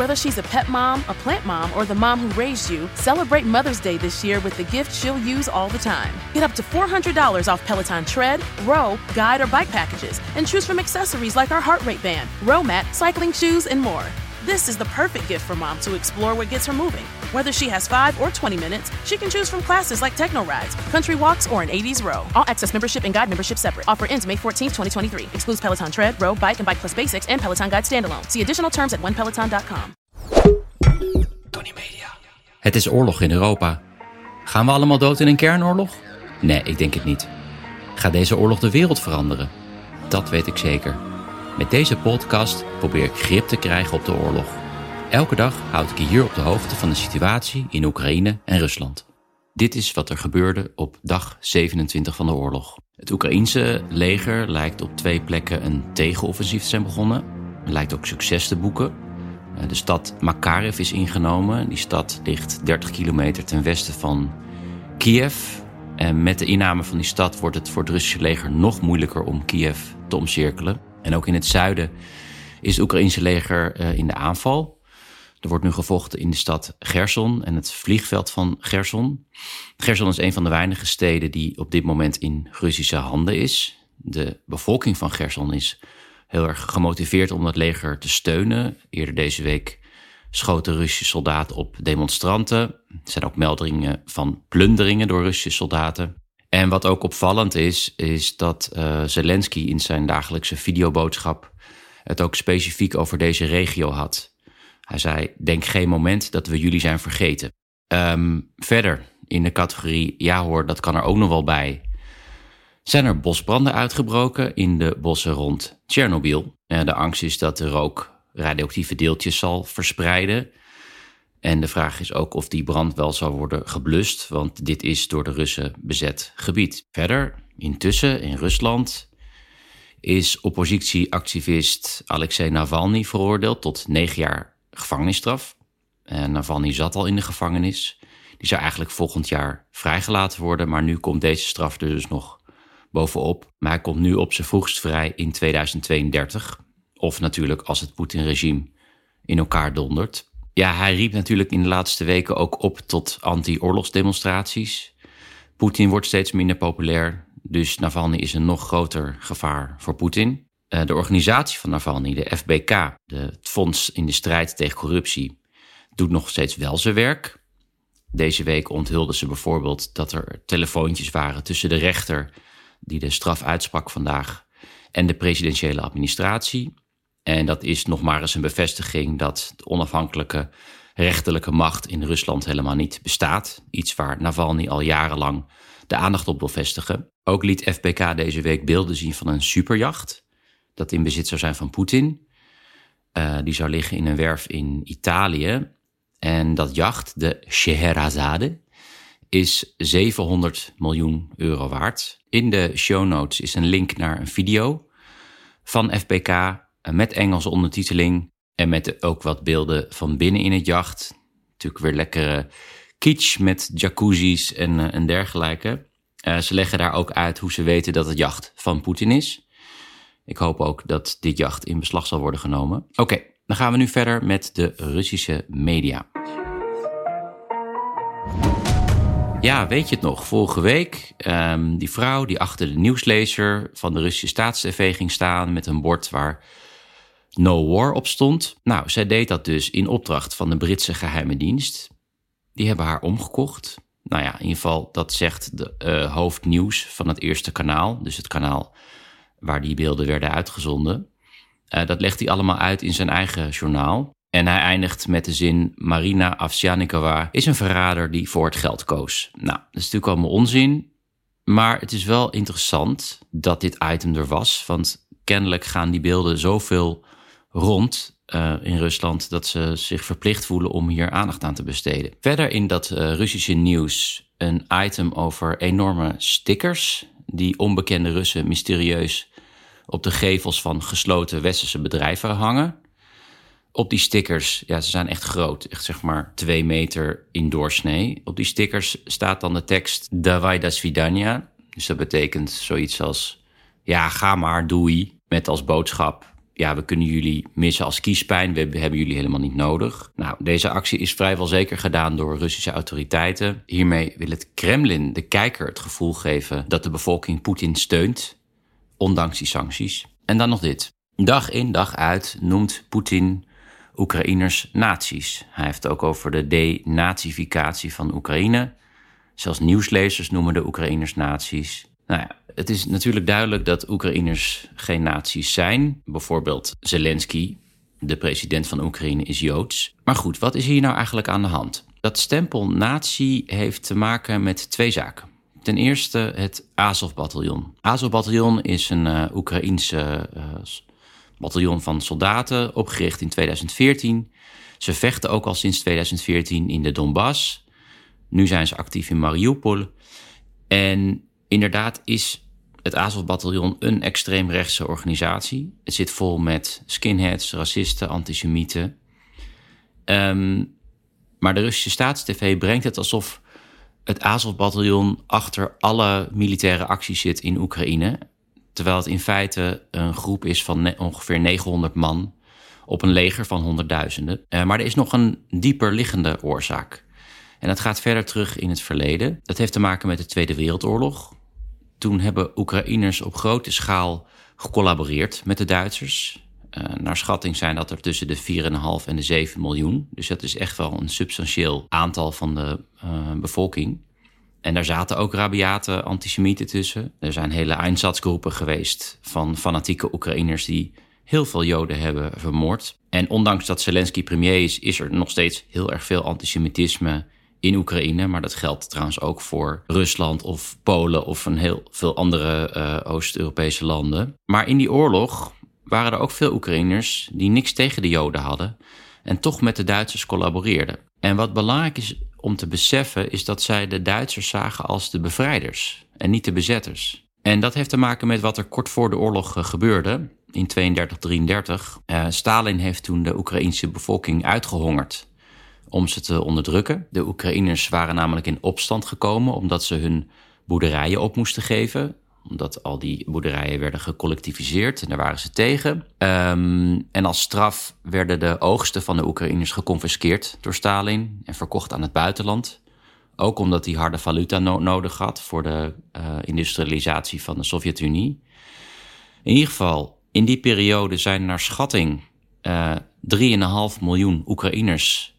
Whether she's a pet mom, a plant mom, or the mom who raised you, celebrate Mother's Day this year with the gift she'll use all the time. Get up to $400 off Peloton tread, row, guide, or bike packages, and choose from accessories like our heart rate band, row mat, cycling shoes, and more. This is the perfect gift for mom to explore what gets her moving. Whether she has 5 or 20 minutes, she can choose from classes like techno rides, country walks, or an 80s row. All access membership and guide membership separate. Offer ends May 14, 2023. Excludes Peloton Tread, Row, Bike, and Bike Plus Basics and Peloton Guide standalone. See additional terms at onepeloton.com. Tony Media. Het is oorlog in Europa. Gaan we allemaal dood in een kernoorlog? Nee, ik denk het niet. Gaat deze oorlog de wereld veranderen? Dat weet ik zeker. Met deze podcast probeer ik grip te krijgen op de oorlog. Elke dag houd ik je hier op de hoogte van de situatie in Oekraïne en Rusland. Dit is wat er gebeurde op dag 27 van de oorlog. Het Oekraïense leger lijkt op twee plekken een tegenoffensief te zijn begonnen. Het lijkt ook succes te boeken. Eh, De stad Makarev is ingenomen. Die stad ligt 30 kilometer ten westen van Kiev. En met de inname van die stad wordt het voor het Russische leger nog moeilijker om Kiev te omcirkelen. En ook in het zuiden is het Oekraïnse leger eh, in de aanval. Er wordt nu gevochten in de stad Gerson en het vliegveld van Gerson. Gerson is een van de weinige steden die op dit moment in Russische handen is. De bevolking van Gerson is heel erg gemotiveerd om het leger te steunen. Eerder deze week schoten Russische soldaten op demonstranten. Er zijn ook meldingen van plunderingen door Russische soldaten. En wat ook opvallend is, is dat uh, Zelensky in zijn dagelijkse videoboodschap het ook specifiek over deze regio had. Hij zei: Denk geen moment dat we jullie zijn vergeten. Um, verder in de categorie ja hoor, dat kan er ook nog wel bij. Zijn er bosbranden uitgebroken in de bossen rond Tsjernobyl? Uh, de angst is dat de rook radioactieve deeltjes zal verspreiden. En de vraag is ook of die brand wel zal worden geblust, want dit is door de Russen bezet gebied. Verder, intussen in Rusland is oppositieactivist Alexei Navalny veroordeeld tot negen jaar gevangenisstraf. En Navalny zat al in de gevangenis. Die zou eigenlijk volgend jaar vrijgelaten worden, maar nu komt deze straf er dus nog bovenop. Maar hij komt nu op zijn vroegst vrij in 2032. Of natuurlijk als het Poetin-regime in elkaar dondert. Ja, hij riep natuurlijk in de laatste weken ook op tot anti-oorlogsdemonstraties. Poetin wordt steeds minder populair, dus Navalny is een nog groter gevaar voor Poetin. Uh, de organisatie van Navalny, de FBK, het Fonds in de Strijd tegen Corruptie, doet nog steeds wel zijn werk. Deze week onthulden ze bijvoorbeeld dat er telefoontjes waren tussen de rechter die de straf uitsprak vandaag en de presidentiële administratie. En dat is nog maar eens een bevestiging dat de onafhankelijke rechterlijke macht in Rusland helemaal niet bestaat. Iets waar Navalny al jarenlang de aandacht op wil vestigen. Ook liet FBK deze week beelden zien van een superjacht dat in bezit zou zijn van Poetin. Uh, die zou liggen in een werf in Italië. En dat jacht, de Scheherazade, is 700 miljoen euro waard. In de show notes is een link naar een video van FBK met Engelse ondertiteling en met ook wat beelden van binnen in het jacht. Natuurlijk weer lekkere kitsch met jacuzzi's en, en dergelijke. Uh, ze leggen daar ook uit hoe ze weten dat het jacht van Poetin is. Ik hoop ook dat dit jacht in beslag zal worden genomen. Oké, dan gaan we nu verder met de Russische media. Ja, weet je het nog? Vorige week, um, die vrouw die achter de nieuwslezer van de Russische staatstv ging staan met een bord waar No War op stond. Nou, zij deed dat dus in opdracht van de Britse geheime dienst. Die hebben haar omgekocht. Nou ja, in ieder geval, dat zegt de uh, hoofdnieuws van het eerste kanaal. Dus het kanaal waar die beelden werden uitgezonden. Uh, dat legt hij allemaal uit in zijn eigen journaal. En hij eindigt met de zin: Marina Avsjanikova is een verrader die voor het geld koos. Nou, dat is natuurlijk allemaal onzin. Maar het is wel interessant dat dit item er was. Want kennelijk gaan die beelden zoveel rond uh, in Rusland dat ze zich verplicht voelen om hier aandacht aan te besteden. Verder in dat uh, Russische nieuws een item over enorme stickers die onbekende Russen mysterieus op de gevels van gesloten westerse bedrijven hangen. Op die stickers, ja, ze zijn echt groot, echt zeg maar twee meter in doorsnee. Op die stickers staat dan de tekst Davai da. Dus dat betekent zoiets als, ja, ga maar, doei. Met als boodschap, ja, we kunnen jullie missen als kiespijn. We hebben jullie helemaal niet nodig. Nou, deze actie is vrijwel zeker gedaan door Russische autoriteiten. Hiermee wil het Kremlin de kijker het gevoel geven dat de bevolking Poetin steunt, ondanks die sancties. En dan nog dit. Dag in, dag uit noemt Poetin Oekraïners nazi's. Hij heeft ook over de denazificatie van Oekraïne. Zelfs nieuwslezers noemen de Oekraïners nazi's. Nou ja, het is natuurlijk duidelijk dat Oekraïners geen nazi's zijn. Bijvoorbeeld Zelensky, de president van Oekraïne, is Joods. Maar goed, wat is hier nou eigenlijk aan de hand? Dat stempel nazi heeft te maken met twee zaken. Ten eerste het Azov-bataljon. Azov-bataljon is een uh, Oekraïense uh, bataljon van soldaten, opgericht in 2014. Ze vechten ook al sinds 2014 in de Donbass. Nu zijn ze actief in Mariupol. En inderdaad is het Azov-bataljon een extreemrechtse organisatie. Het zit vol met skinheads, racisten, antisemieten. Um, maar de Russische staatstv brengt het alsof het Azov-bataljon achter alle militaire acties zit in Oekraïne. Terwijl het in feite een groep is van ongeveer 900 man op een leger van honderdduizenden. Uh, maar er is nog een dieper liggende oorzaak. En dat gaat verder terug in het verleden. Dat heeft te maken met de Tweede Wereldoorlog. Toen hebben Oekraïners op grote schaal gecollaboreerd met de Duitsers. Uh, naar schatting zijn dat er tussen de 4,5 en de 7 miljoen. Dus dat is echt wel een substantieel aantal van de uh, bevolking. En daar zaten ook rabiate antisemieten tussen. Er zijn hele Einsatzgroepen geweest van fanatieke Oekraïners die heel veel Joden hebben vermoord. En ondanks dat Zelensky premier is, is er nog steeds heel erg veel antisemitisme in Oekraïne. Maar dat geldt trouwens ook voor Rusland of Polen of een heel veel andere uh, Oost-Europese landen. Maar in die oorlog waren er ook veel Oekraïners die niks tegen de Joden hadden en toch met de Duitsers collaboreerden. En wat belangrijk is om te beseffen is dat zij de Duitsers zagen als de bevrijders en niet de bezetters. En dat heeft te maken met wat er kort voor de oorlog eh, gebeurde in 32-33. Uh, Stalin heeft toen de Oekraïnse bevolking uitgehongerd om ze te onderdrukken. De Oekraïners waren namelijk in opstand gekomen omdat ze hun boerderijen op moesten geven omdat al die boerderijen werden gecollectiviseerd en daar waren ze tegen. Um, en als straf werden de oogsten van de Oekraïners geconfiskeerd door Stalin en verkocht aan het buitenland. Ook omdat hij harde valuta no nodig had voor de uh, industrialisatie van de Sovjet-Unie. In ieder geval, in die periode zijn naar schatting uh, eh, 3,5 miljoen Oekraïners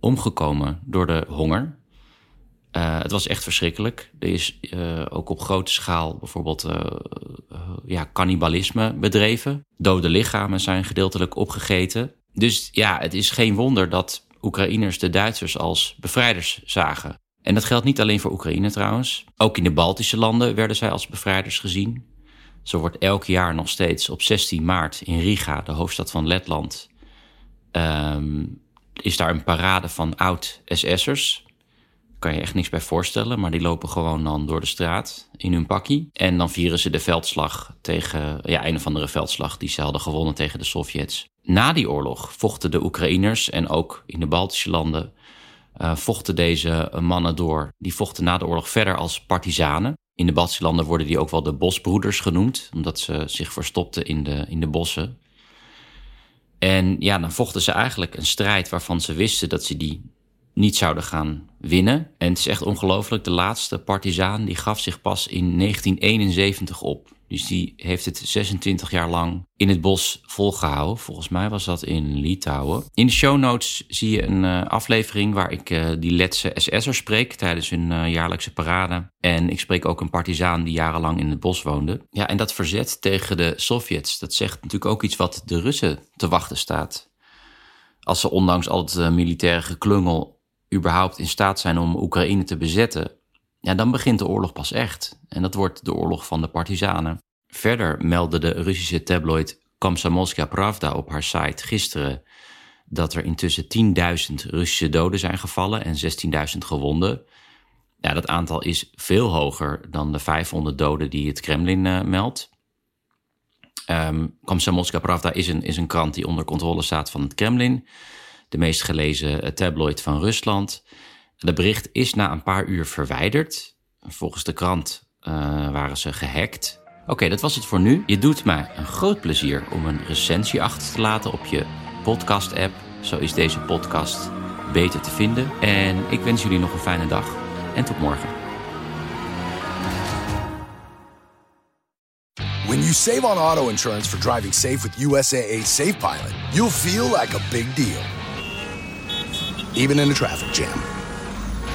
omgekomen door de honger. Uh, het was echt verschrikkelijk. Er is uh, ook op grote schaal bijvoorbeeld uh, ja, cannibalisme bedreven. Dode lichamen zijn gedeeltelijk opgegeten. Dus ja, het is geen wonder dat Oekraïners de Duitsers als bevrijders zagen. En dat geldt niet alleen voor Oekraïne trouwens. Ook in de Baltische landen werden zij als bevrijders gezien. Zo wordt elk jaar nog steeds op 16 maart in Riga, de hoofdstad van Letland, um, is daar een parade van oud-SS'ers kan je echt niks bij voorstellen. Maar die lopen gewoon dan door de straat in hun pakkie. En dan vieren ze de veldslag tegen, ja, een of andere veldslag die ze hadden gewonnen tegen de Sovjets. Na die oorlog vochten de Oekraïners en ook in de Baltische landen uh, vochten deze mannen door. Die vochten na de oorlog verder als partizanen. In de Baltische landen worden die ook wel de bosbroeders genoemd, omdat ze zich verstopten in de, in de bossen. En ja, dan vochten ze eigenlijk een strijd waarvan ze wisten dat ze die niet zouden gaan winnen. En het is echt ongelooflijk. De laatste partizaan die gaf zich pas in 1971 op. Dus die heeft het 26 jaar lang in het bos volgehouden. Volgens mij was dat in Litouwen. In de show notes zie je een uh, aflevering waar ik uh, die Letse SS'er spreek tijdens hun uh, jaarlijkse parade. En ik spreek ook een partizaan die jarenlang in het bos woonde. Ja, en dat verzet tegen de Sovjets, dat zegt natuurlijk ook iets wat de Russen te wachten staat. Als ze ondanks al het militaire geklungel überhaupt in staat zijn om Oekraïne te bezetten, ja, dan begint de oorlog pas echt. En dat wordt de oorlog van de partizanen. Verder meldde de Russische tabloid Komsomolska Pravda op haar site gisteren dat er intussen 10.000 Russische doden zijn gevallen en 16.000 gewonden. Ja, dat aantal is veel hoger dan de 500 doden die het Kremlin uh, meldt. Um, Pravda is een, is een krant die onder controle staat van het Kremlin. De meest gelezen eh, tabloid van Rusland. De bericht is na een paar uur verwijderd. Volgens de krant uh, waren ze gehackt. Oké, dat was het voor nu. Je doet mij een groot plezier om een recensie achter te laten op je podcast-app. Zo is deze podcast beter te vinden. En ik wens jullie nog een fijne dag en tot morgen. When you save on auto insurance for driving safe with USAA Safe Pilot, you'll feel like a big deal. Even in a traffic jam.